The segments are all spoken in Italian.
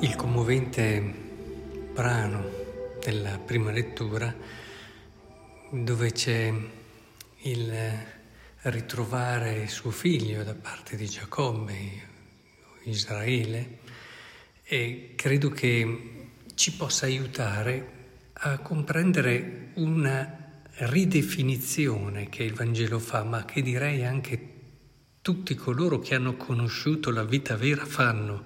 Il commovente brano della prima lettura dove c'è il ritrovare suo figlio da parte di Giacobbe, Israele, e credo che ci possa aiutare a comprendere una ridefinizione che il Vangelo fa, ma che direi anche tutti coloro che hanno conosciuto la vita vera fanno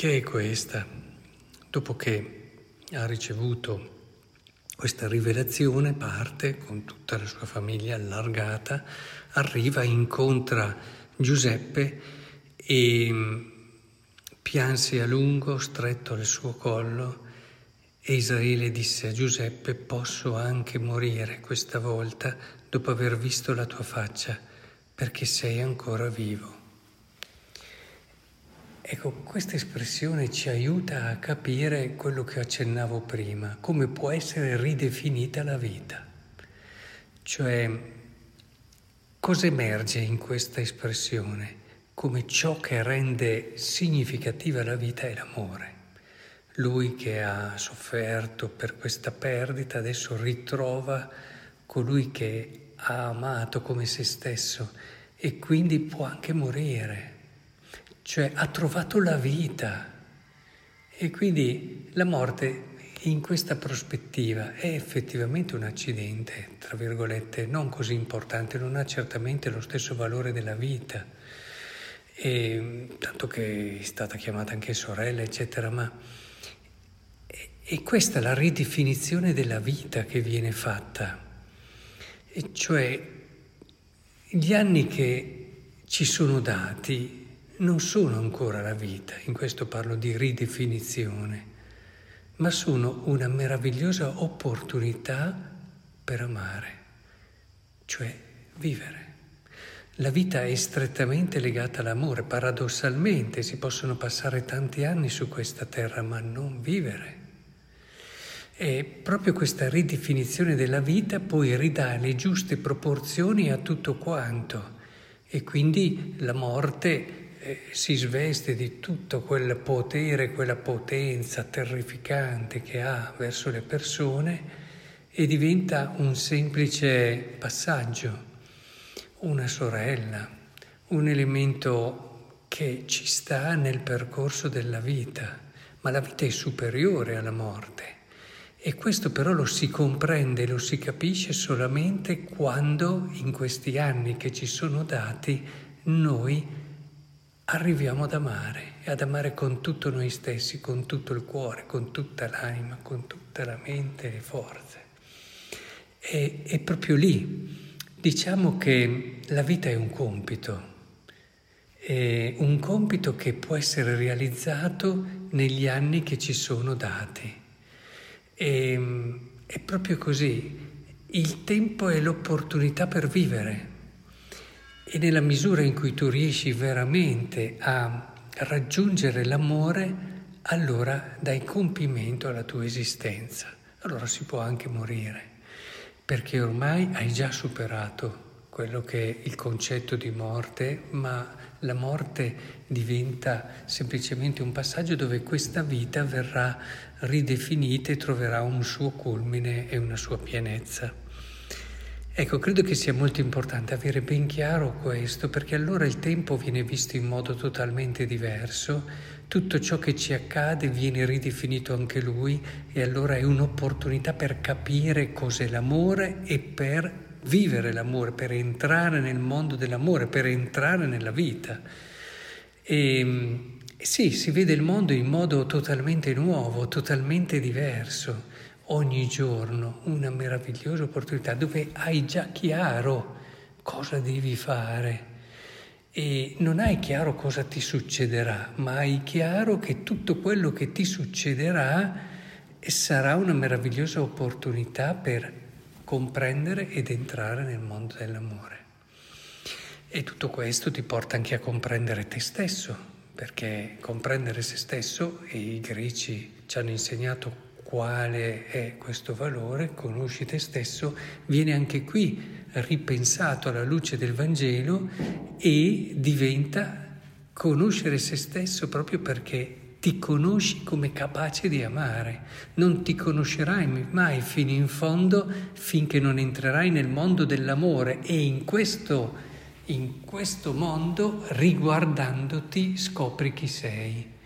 che è questa. Dopo che ha ricevuto questa rivelazione, parte con tutta la sua famiglia allargata, arriva, incontra Giuseppe e mm, pianse a lungo, stretto al suo collo, e Israele disse a Giuseppe, posso anche morire questa volta dopo aver visto la tua faccia, perché sei ancora vivo. Ecco, questa espressione ci aiuta a capire quello che accennavo prima, come può essere ridefinita la vita. Cioè, cosa emerge in questa espressione? Come ciò che rende significativa la vita è l'amore. Lui che ha sofferto per questa perdita adesso ritrova colui che ha amato come se stesso e quindi può anche morire cioè ha trovato la vita. E quindi la morte in questa prospettiva è effettivamente un accidente, tra virgolette, non così importante, non ha certamente lo stesso valore della vita. E, tanto che è stata chiamata anche sorella, eccetera, ma è questa la ridefinizione della vita che viene fatta, e cioè gli anni che ci sono dati non sono ancora la vita, in questo parlo di ridefinizione, ma sono una meravigliosa opportunità per amare, cioè vivere. La vita è strettamente legata all'amore, paradossalmente si possono passare tanti anni su questa terra, ma non vivere. E proprio questa ridefinizione della vita poi ridà le giuste proporzioni a tutto quanto e quindi la morte si sveste di tutto quel potere, quella potenza terrificante che ha verso le persone e diventa un semplice passaggio, una sorella, un elemento che ci sta nel percorso della vita, ma la vita è superiore alla morte. E questo però lo si comprende, lo si capisce solamente quando in questi anni che ci sono dati noi arriviamo ad amare e ad amare con tutto noi stessi, con tutto il cuore, con tutta l'anima, con tutta la mente e le forze. E, è proprio lì diciamo che la vita è un compito, è un compito che può essere realizzato negli anni che ci sono dati. E, è proprio così, il tempo è l'opportunità per vivere e nella misura in cui tu riesci veramente a raggiungere l'amore, allora dai compimento alla tua esistenza. Allora si può anche morire, perché ormai hai già superato quello che è il concetto di morte, ma la morte diventa semplicemente un passaggio dove questa vita verrà ridefinita e troverà un suo culmine e una sua pienezza. Ecco, credo che sia molto importante avere ben chiaro questo, perché allora il tempo viene visto in modo totalmente diverso, tutto ciò che ci accade viene ridefinito anche lui e allora è un'opportunità per capire cos'è l'amore e per vivere l'amore, per entrare nel mondo dell'amore, per entrare nella vita. E sì, si vede il mondo in modo totalmente nuovo, totalmente diverso ogni giorno una meravigliosa opportunità dove hai già chiaro cosa devi fare e non hai chiaro cosa ti succederà, ma hai chiaro che tutto quello che ti succederà sarà una meravigliosa opportunità per comprendere ed entrare nel mondo dell'amore. E tutto questo ti porta anche a comprendere te stesso, perché comprendere se stesso, e i greci ci hanno insegnato quale è questo valore, conosci te stesso, viene anche qui ripensato alla luce del Vangelo e diventa conoscere se stesso proprio perché ti conosci come capace di amare. Non ti conoscerai mai fino in fondo finché non entrerai nel mondo dell'amore e in questo, in questo mondo, riguardandoti, scopri chi sei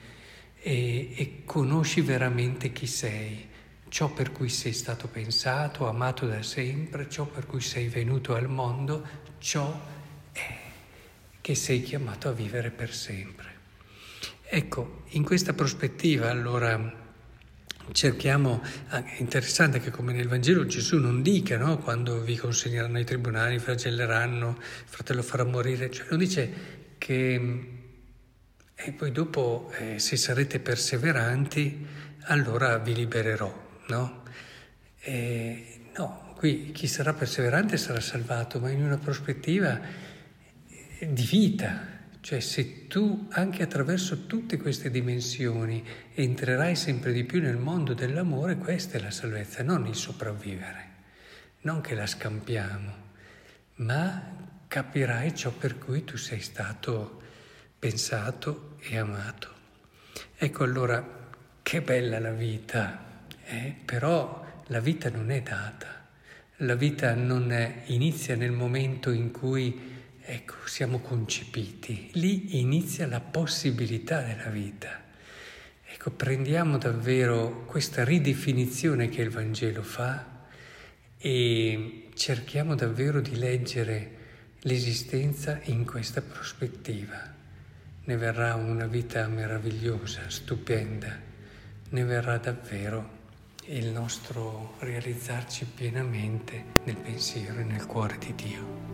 e, e conosci veramente chi sei ciò per cui sei stato pensato, amato da sempre, ciò per cui sei venuto al mondo, ciò è che sei chiamato a vivere per sempre. Ecco, in questa prospettiva allora cerchiamo, è interessante che come nel Vangelo Gesù non dica, no? quando vi consegneranno ai tribunali, flagelleranno, fratello farà morire, cioè non dice che e poi dopo eh, se sarete perseveranti allora vi libererò no? E, no, qui chi sarà perseverante sarà salvato, ma in una prospettiva di vita, cioè se tu anche attraverso tutte queste dimensioni entrerai sempre di più nel mondo dell'amore, questa è la salvezza, non il sopravvivere, non che la scampiamo, ma capirai ciò per cui tu sei stato pensato e amato. Ecco allora che bella la vita eh, però la vita non è data, la vita non è, inizia nel momento in cui ecco, siamo concepiti, lì inizia la possibilità della vita. Ecco, prendiamo davvero questa ridefinizione che il Vangelo fa e cerchiamo davvero di leggere l'esistenza in questa prospettiva. Ne verrà una vita meravigliosa, stupenda, ne verrà davvero il nostro realizzarci pienamente nel pensiero e nel cuore di Dio.